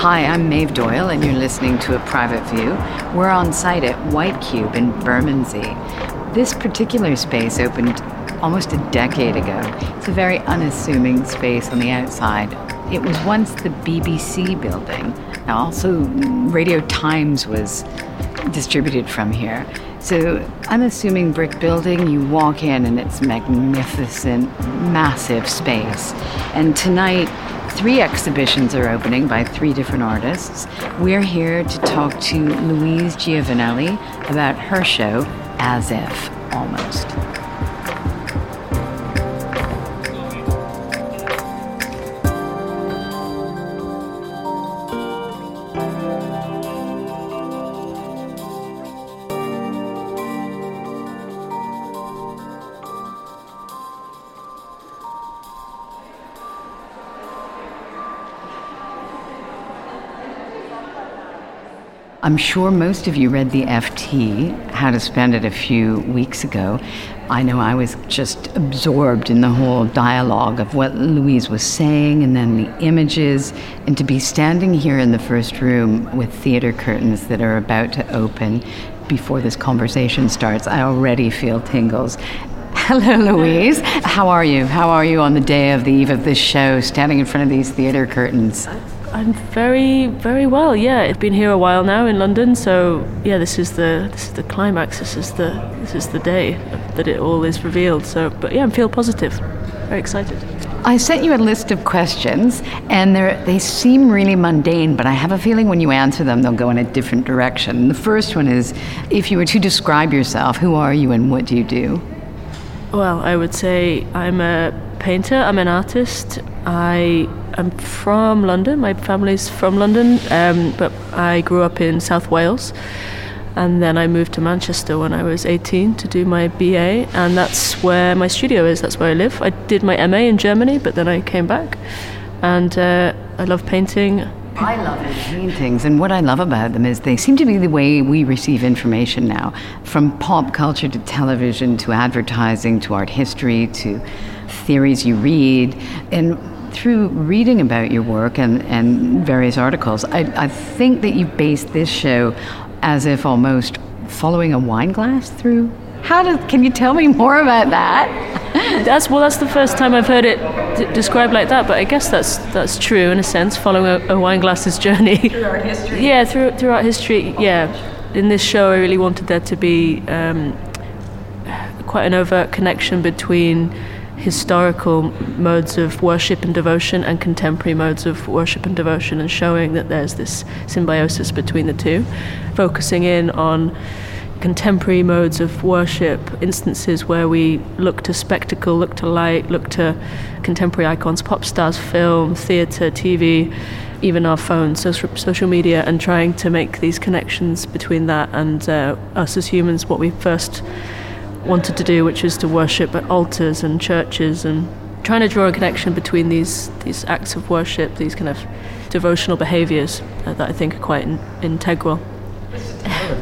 Hi, I'm Maeve Doyle, and you're listening to A Private View. We're on site at White Cube in Bermondsey. This particular space opened almost a decade ago. It's a very unassuming space on the outside. It was once the BBC building. Also, Radio Times was distributed from here. So, unassuming brick building, you walk in and it's magnificent, massive space. And tonight, three exhibitions are opening by three different artists. We're here to talk to Louise Giovanelli about her show, As If, Almost. I'm sure most of you read the FT, How to Spend It, a few weeks ago. I know I was just absorbed in the whole dialogue of what Louise was saying and then the images. And to be standing here in the first room with theater curtains that are about to open before this conversation starts, I already feel tingles. Hello, Louise. How are you? How are you on the day of the eve of this show, standing in front of these theater curtains? I'm very, very well. Yeah, I've been here a while now in London, so yeah, this is the this is the climax. This is the this is the day that it all is revealed. So, but yeah, I feel positive, very excited. I sent you a list of questions, and they they seem really mundane, but I have a feeling when you answer them, they'll go in a different direction. The first one is, if you were to describe yourself, who are you and what do you do? Well, I would say I'm a painter. I'm an artist. I I'm from London. My family's from London, um, but I grew up in South Wales. And then I moved to Manchester when I was 18 to do my BA, and that's where my studio is. That's where I live. I did my MA in Germany, but then I came back, and uh, I love painting. I love paintings, and what I love about them is they seem to be the way we receive information now, from pop culture to television to advertising to art history to theories you read, and through reading about your work and, and various articles, I, I think that you based this show as if almost following a wine glass through. How does? Can you tell me more about that? that's well, that's the first time I've heard it d- described like that. But I guess that's that's true in a sense, following a, a wine glass's journey. Through art history. Yeah, through throughout history. Yeah, in this show, I really wanted there to be um, quite an overt connection between historical modes of worship and devotion and contemporary modes of worship and devotion, and showing that there's this symbiosis between the two, focusing in on contemporary modes of worship, instances where we look to spectacle, look to light, look to contemporary icons, pop stars, film, theatre, TV, even our phones, social, social media, and trying to make these connections between that and uh, us as humans, what we first wanted to do, which is to worship at altars and churches and trying to draw a connection between these these acts of worship, these kind of devotional behaviours uh, that I think are quite in, integral.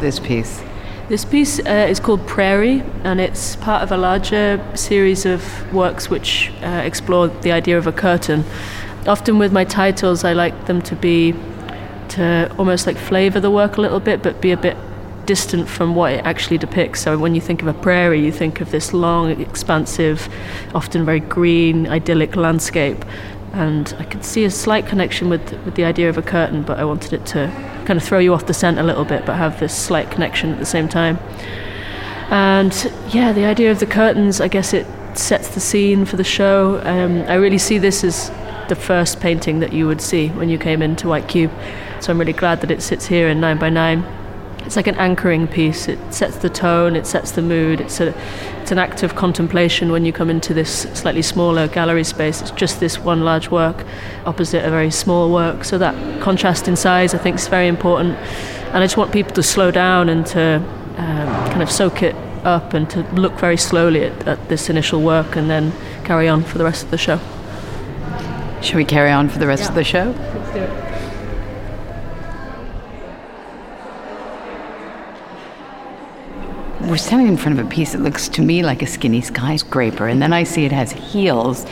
This piece. This piece uh, is called Prairie, and it's part of a larger series of works which uh, explore the idea of a curtain. Often with my titles, I like them to be to almost like flavour the work a little bit, but be a bit distant from what it actually depicts. So when you think of a prairie, you think of this long, expansive, often very green, idyllic landscape. And I could see a slight connection with, with the idea of a curtain, but I wanted it to kind of throw you off the scent a little bit, but have this slight connection at the same time. And yeah, the idea of the curtains, I guess it sets the scene for the show. Um, I really see this as the first painting that you would see when you came into White Cube. So I'm really glad that it sits here in 9 by 9 it's like an anchoring piece. It sets the tone, it sets the mood. It's a, it's an act of contemplation when you come into this slightly smaller gallery space. It's just this one large work opposite a very small work. So that contrast in size, I think, is very important. And I just want people to slow down and to um, kind of soak it up and to look very slowly at, at this initial work and then carry on for the rest of the show. Should we carry on for the rest yeah. of the show? Let's do it. We're standing in front of a piece that looks to me like a skinny skyscraper, and then I see it has heels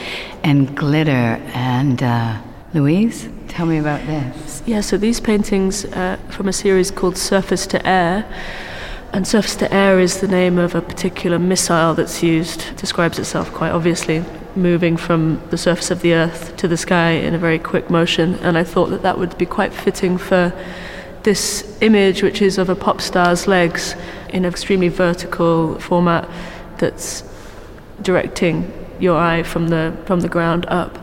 and glitter and uh, Louise, tell me about this. Yeah, so these paintings uh, from a series called Surface to Air. And surface to air is the name of a particular missile that's used, describes itself quite obviously, moving from the surface of the earth to the sky in a very quick motion. And I thought that that would be quite fitting for this image, which is of a pop star's legs in an extremely vertical format that's directing your eye from the, from the ground up.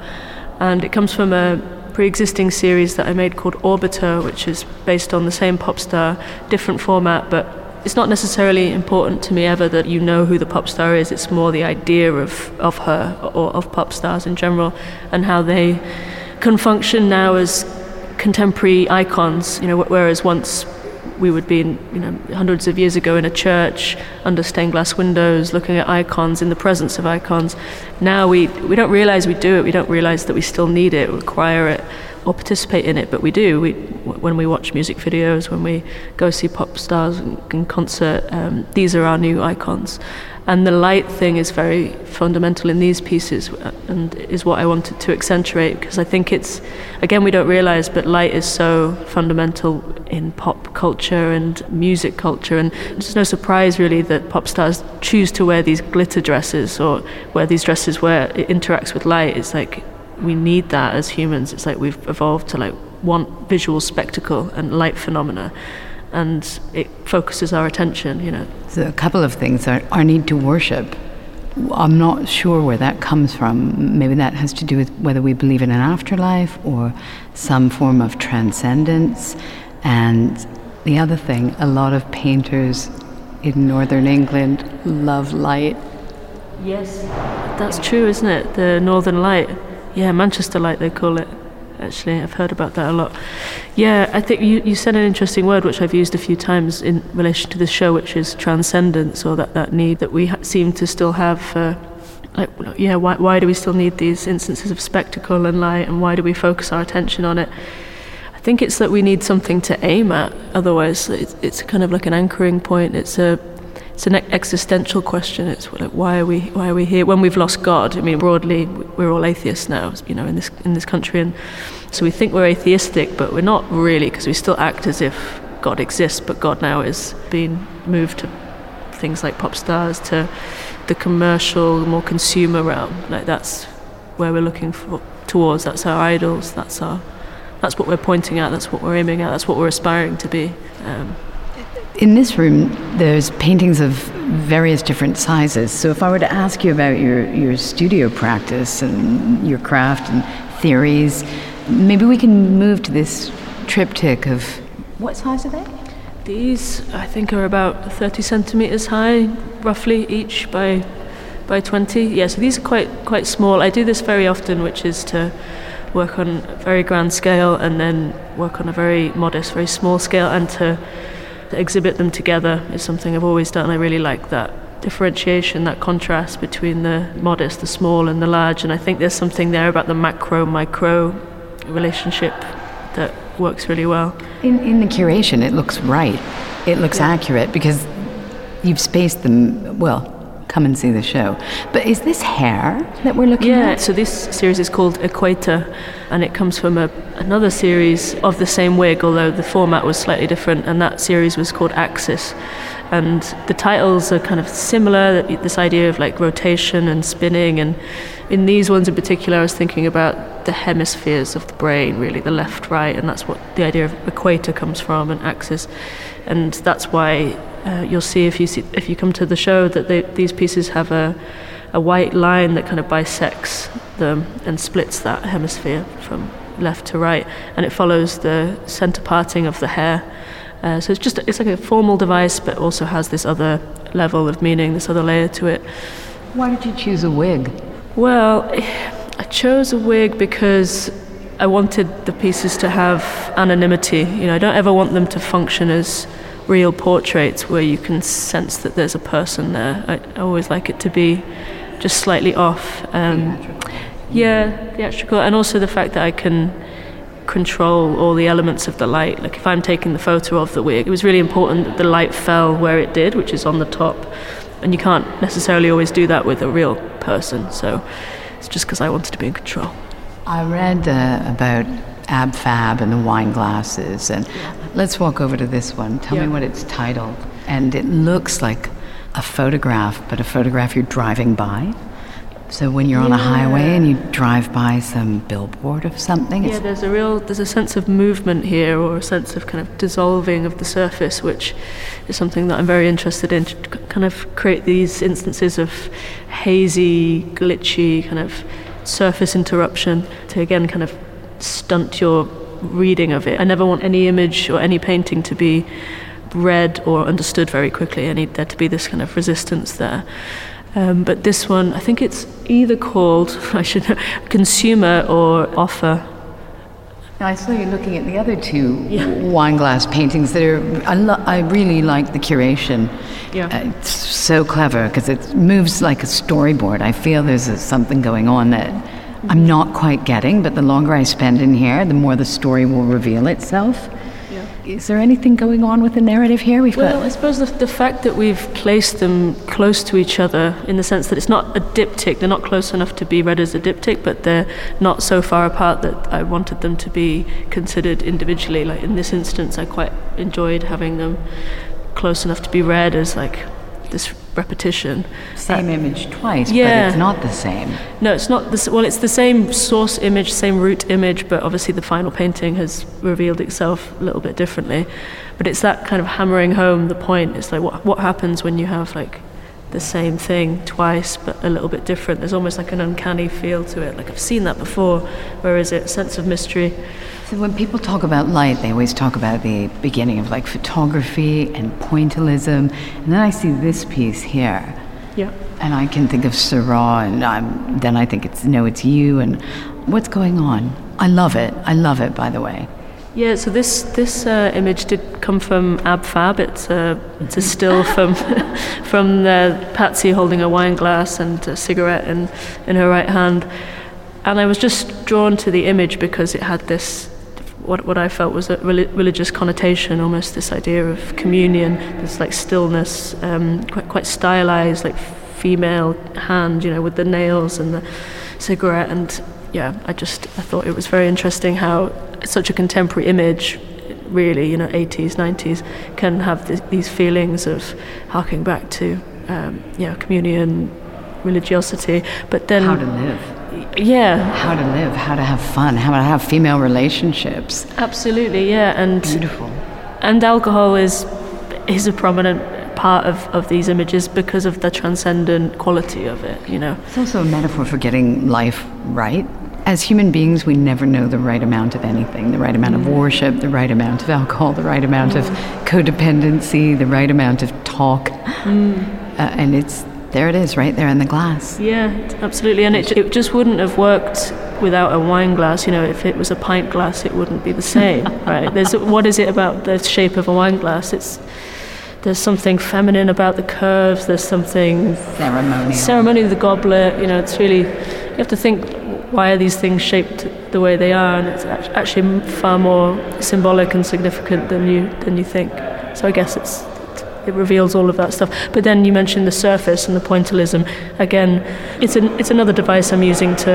And it comes from a pre existing series that I made called Orbiter, which is based on the same pop star, different format, but it's not necessarily important to me ever that you know who the pop star is. It's more the idea of, of her or of pop stars in general and how they can function now as contemporary icons. You know, whereas once we would be in, you know, hundreds of years ago in a church under stained glass windows looking at icons in the presence of icons. Now we, we don't realize we do it. We don't realize that we still need it, require it or participate in it, but we do. We, when we watch music videos, when we go see pop stars in, in concert, um, these are our new icons. And the light thing is very fundamental in these pieces uh, and is what I wanted to accentuate because I think it's, again, we don't realize, but light is so fundamental in pop culture and music culture. And it's no surprise, really, that pop stars choose to wear these glitter dresses or wear these dresses where it interacts with light. It's like we need that as humans. It's like we've evolved to like want visual spectacle and light phenomena, and it focuses our attention. You know. So a couple of things are our need to worship. I'm not sure where that comes from. Maybe that has to do with whether we believe in an afterlife or some form of transcendence. And the other thing, a lot of painters in northern England love light. Yes, that's true, isn't it? The northern light. Yeah, Manchester Light, they call it. Actually, I've heard about that a lot. Yeah, I think you, you said an interesting word which I've used a few times in relation to this show, which is transcendence, or that, that need that we ha- seem to still have for. Like, yeah, why, why do we still need these instances of spectacle and light, and why do we focus our attention on it? I think it's that we need something to aim at. Otherwise, it's, it's kind of like an anchoring point. It's a it's an existential question. It's like why are we why are we here when we've lost God? I mean, broadly, we're all atheists now, you know, in this in this country, and so we think we're atheistic, but we're not really because we still act as if God exists, but God now is being moved to things like pop stars, to the commercial, more consumer realm. Like that's where we're looking for towards. That's our idols. That's our that's what we're pointing at. That's what we're aiming at. That's what we're aspiring to be. Um, in this room, there's paintings of various different sizes. So if I were to ask you about your, your studio practice and your craft and theories, maybe we can move to this triptych of what size are they? These, I think, are about 30 centimeters high, roughly each by by 20. Yeah, so these are quite quite small. I do this very often, which is to work on a very grand scale and then work on a very modest, very small scale, and to exhibit them together is something I've always done. I really like that differentiation, that contrast between the modest, the small, and the large. And I think there's something there about the macro micro relationship that works really well. In, in the curation, it looks right. It looks yeah. accurate because you've spaced them well. Come and see the show. But is this hair that we're looking yeah, at? Yeah, so this series is called Equator and it comes from a, another series of the same wig, although the format was slightly different, and that series was called Axis. And the titles are kind of similar, this idea of like rotation and spinning. And in these ones in particular, I was thinking about the hemispheres of the brain, really, the left, right, and that's what the idea of equator comes from, and axis. And that's why uh, you'll see if you see, if you come to the show that they, these pieces have a a white line that kind of bisects them and splits that hemisphere from left to right, and it follows the center parting of the hair. Uh, so it's just it's like a formal device, but also has this other level of meaning, this other layer to it. Why did you choose a wig? Well, I chose a wig because I wanted the pieces to have anonymity. You know, I don't ever want them to function as real portraits where you can sense that there's a person there. I, I always like it to be just slightly off. Um, yeah, theatrical, and also the fact that I can control all the elements of the light. Like if I'm taking the photo of the wig, it was really important that the light fell where it did, which is on the top, and you can't necessarily always do that with a real person. So it's just because I wanted to be in control. I read uh, about Ab Fab and the wine glasses, and let's walk over to this one. Tell Yeah. me what it's titled. And it looks like a photograph, but a photograph you're driving by. So when you're on a highway and you drive by some billboard of something, Yeah, there's a real there's a sense of movement here, or a sense of kind of dissolving of the surface, which is something that I'm very interested in. To kind of create these instances of hazy, glitchy kind of surface interruption to again kind of stunt your reading of it. I never want any image or any painting to be read or understood very quickly. I need there to be this kind of resistance there. Um, but this one, I think it's either called, I should know, consumer or offer. Now, I saw you looking at the other two Yeah. wine glass paintings that are. I, lo- I really like the curation. Yeah. Uh, it's so clever because it moves like a storyboard. I feel there's a, something going on that I'm not quite getting, but the longer I spend in here, the more the story will reveal itself. Is there anything going on with the narrative here? We've Well, I suppose the, the fact that we've placed them close to each other in the sense that it's not a diptych, they're not close enough to be read as a diptych, but they're not so far apart that I wanted them to be considered individually. Like in this instance, I quite enjoyed having them close enough to be read as like this repetition. Same uh, image twice, yeah. but it's not the same. No, it's not this. Well, it's the same source image, same root image, but obviously the final painting has revealed itself a little bit differently. But it's that kind of hammering home the point. It's like what what happens when you have like the same thing twice, but a little bit different. There's almost like an uncanny feel to it. Like I've seen that before. Where is it? Sense of mystery. So when people talk about light, they always talk about the beginning of like photography and pointillism, and then I see this piece here. Yeah. And I can think of Seurat, and um, then I think it's No, It's You, and what's going on? I love it. I love it, by the way. Yeah, so this this uh, image did come from Ab Fab. It's a it's a still from from the Patsy holding a wine glass and a cigarette in in her right hand, and I was just drawn to the image because it had this what what I felt was a reli- religious connotation, almost this idea of communion, this like stillness, um, quite quite stylized, like female hand, you know, with the nails and the cigarette. And yeah, I just I thought it was very interesting how such a contemporary image, really, you know, 80s, 90s, can have th- these feelings of harking back to, um, you know, communion, religiosity, but then How to live. yeah, How to live. How to have fun. How to have female relationships. absolutely, yeah, and Beautiful. and alcohol is is a prominent part of, of these images because of the transcendent quality of it, you know. It's also a metaphor for getting life right. As human beings, we never know the right amount of anything the right amount of worship, the right amount of alcohol, the right amount of codependency, the right amount of talk. Uh, and it's there it is, right there in the glass. Yeah, absolutely. And it, it just wouldn't have worked without a wine glass. You know, if it was a pint glass, it wouldn't be the same, right? There's what is it about the shape of a wine glass? It's there's something feminine about the curves. There's something Ceremonial. ceremony of the goblet. You know, it's really you have to think why are these things shaped the way they are, and it's actually far more symbolic and significant than you than you think. So I guess it's it reveals all of that stuff. But then you mentioned the surface and the pointillism. Again, it's an it's another device I'm using to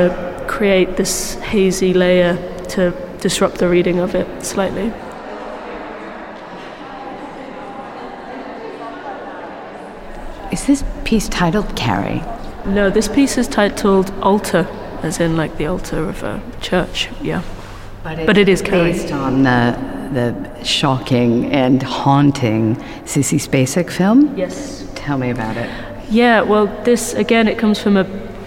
create this hazy layer to disrupt the reading of it slightly. Is this piece titled Carrie? No, this piece is titled Altar, as in like the altar of a church. Yeah. But it is based on the the shocking and haunting Sissy Spacek film. Yes. Tell me about it. Yeah, well, this again, it comes from a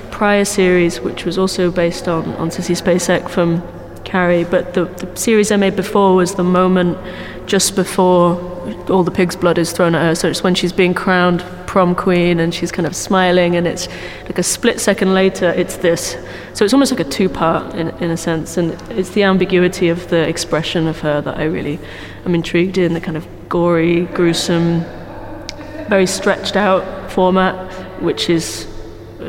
prior series which was also based on, on Sissy Spacek from Carrie, but the, the series I made before was the moment just before all the pig's blood is thrown at her. So it's when she's being crowned prom queen and she's kind of smiling, and it's like a split second later, it's this. So it's almost like a two part in, in a sense, and it's the ambiguity of the expression of her that I really am intrigued in the kind of gory, gruesome, very stretched out format, which is,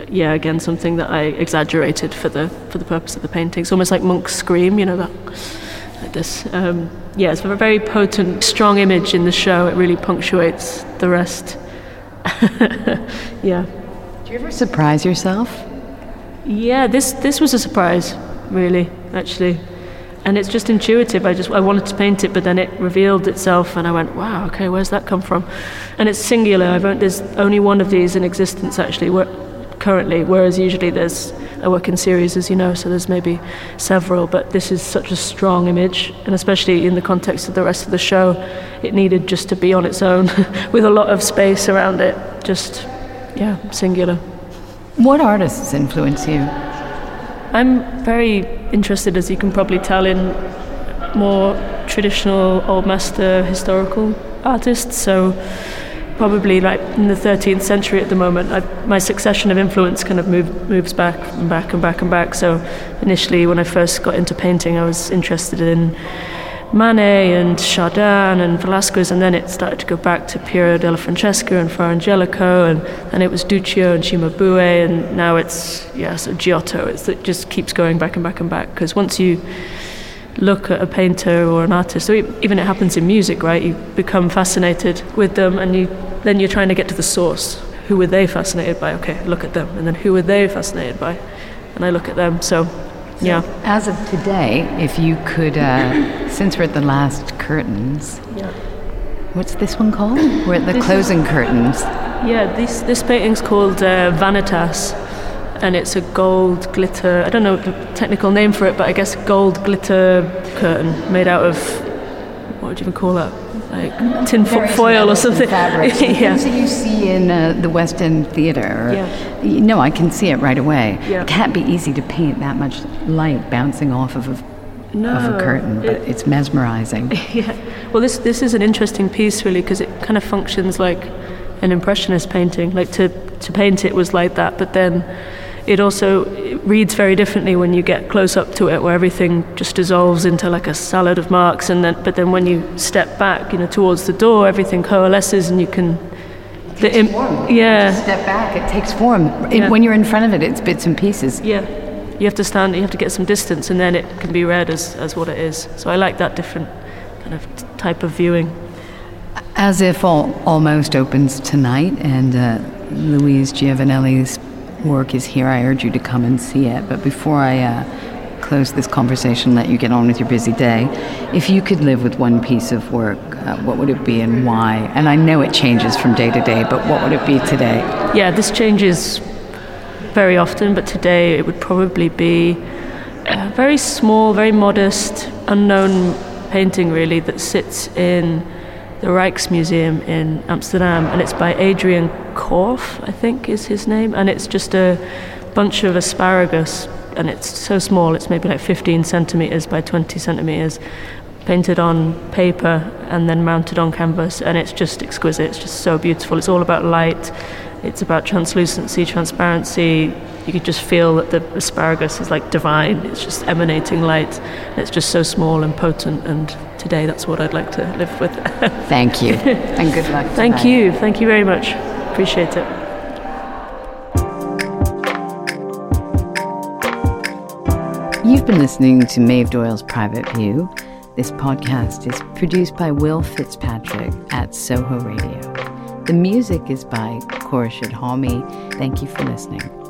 yeah, again something that I exaggerated for the for the purpose of the painting. It's almost like Munch's scream, you know that, like this. Um, yeah, it's a very potent, strong image in the show. It really punctuates the rest. yeah, Do you ever surprise yourself? yeah. This this was a surprise. really, actually. And it's just intuitive. I just I wanted to paint it, but then it revealed itself, and I went, "Wow, okay, where's that come from?" And it's singular. I've only, there's only one of these in existence actually, where, currently. Whereas usually there's I work in series, as you know, so there's maybe several. But this is such a strong image, and especially in the context of the rest of the show, it needed just to be on its own, with a lot of space around it. Just yeah, singular. What artists influence you? I'm very interested, as you can probably tell, in more traditional old master historical artists. So probably like in the 13th century at the moment. I, my succession of influence kind of move, moves back and back and back and back. So initially, when I first got into painting, I was interested in Manet and Chardin and Velasquez, and then it started to go back to Piero della Francesca and Fra Angelico, and then it was Duccio and Cimabue, and now it's yeah, so Giotto. It's, it just keeps going back and back and back because once you look at a painter or an artist, or even it happens in music, right? You become fascinated with them, and you then you're trying to get to the source. Who were they fascinated by? Okay, look at them, and then who were they fascinated by? And I look at them. So yeah. As of today, if you could, uh, since we're at the last curtains, Yeah. what's this one called? We're at the This closing curtains. Yeah, this this painting's called uh, Vanitas, and it's a gold glitter. I don't know the technical name for it, but I guess gold glitter curtain made out of what would you even call that? Like tin fo- foil or something. Fabrics. yeah. Things that you see in uh, the West End Theatre. or- Yeah. Y- No, I can see it right away. Yeah. It can't be easy to paint that much light bouncing off of a, of a curtain, but it- it's mesmerizing. Yeah. Well, this this is an interesting piece really because it kind of functions like an impressionist painting. Like to to paint it was like that, but then it also it reads very differently when you get close up to it, where everything just dissolves into like a salad of marks, and then but then when you step back, you know, towards the door, everything coalesces, and you can. The im- yeah, Step back, it takes form. It- Yeah. when you're in front of it, it's bits and pieces. yeah. You have to stand. You have to get some distance, and then it can be read as as what it is. So I like that different kind of t- type of viewing. As if all almost opens tonight, and uh, Louise Giovanelli's work is here. I urge you to come and see it. But before I uh, close this conversation, let you get on with your busy day, if you could live with one piece of work, uh, what would it be and why? And I know it changes from day to day, but what would it be today? Yeah, this changes very often, but today it would probably be a very small, very modest, unknown painting, really, that sits in the Rijksmuseum in Amsterdam, and it's by Adrian Korf, I think is his name, and it's just a bunch of asparagus, and it's so small, it's maybe like 15 centimeters by 20 centimeters, painted on paper and then mounted on canvas, and it's just exquisite. It's just so beautiful. It's all about light. It's about translucency, transparency. You could just feel that the asparagus is like divine. It's just emanating light. And it's just so small and potent. And today, that's what I'd like to live with. Thank you, and good luck. Thank tonight. you. Thank you very much. Appreciate it. You've been listening to Maeve Doyle's Private View. This podcast is produced by Will Fitzpatrick at Soho Radio. The music is by Khorshid Halmi. Thank you for listening.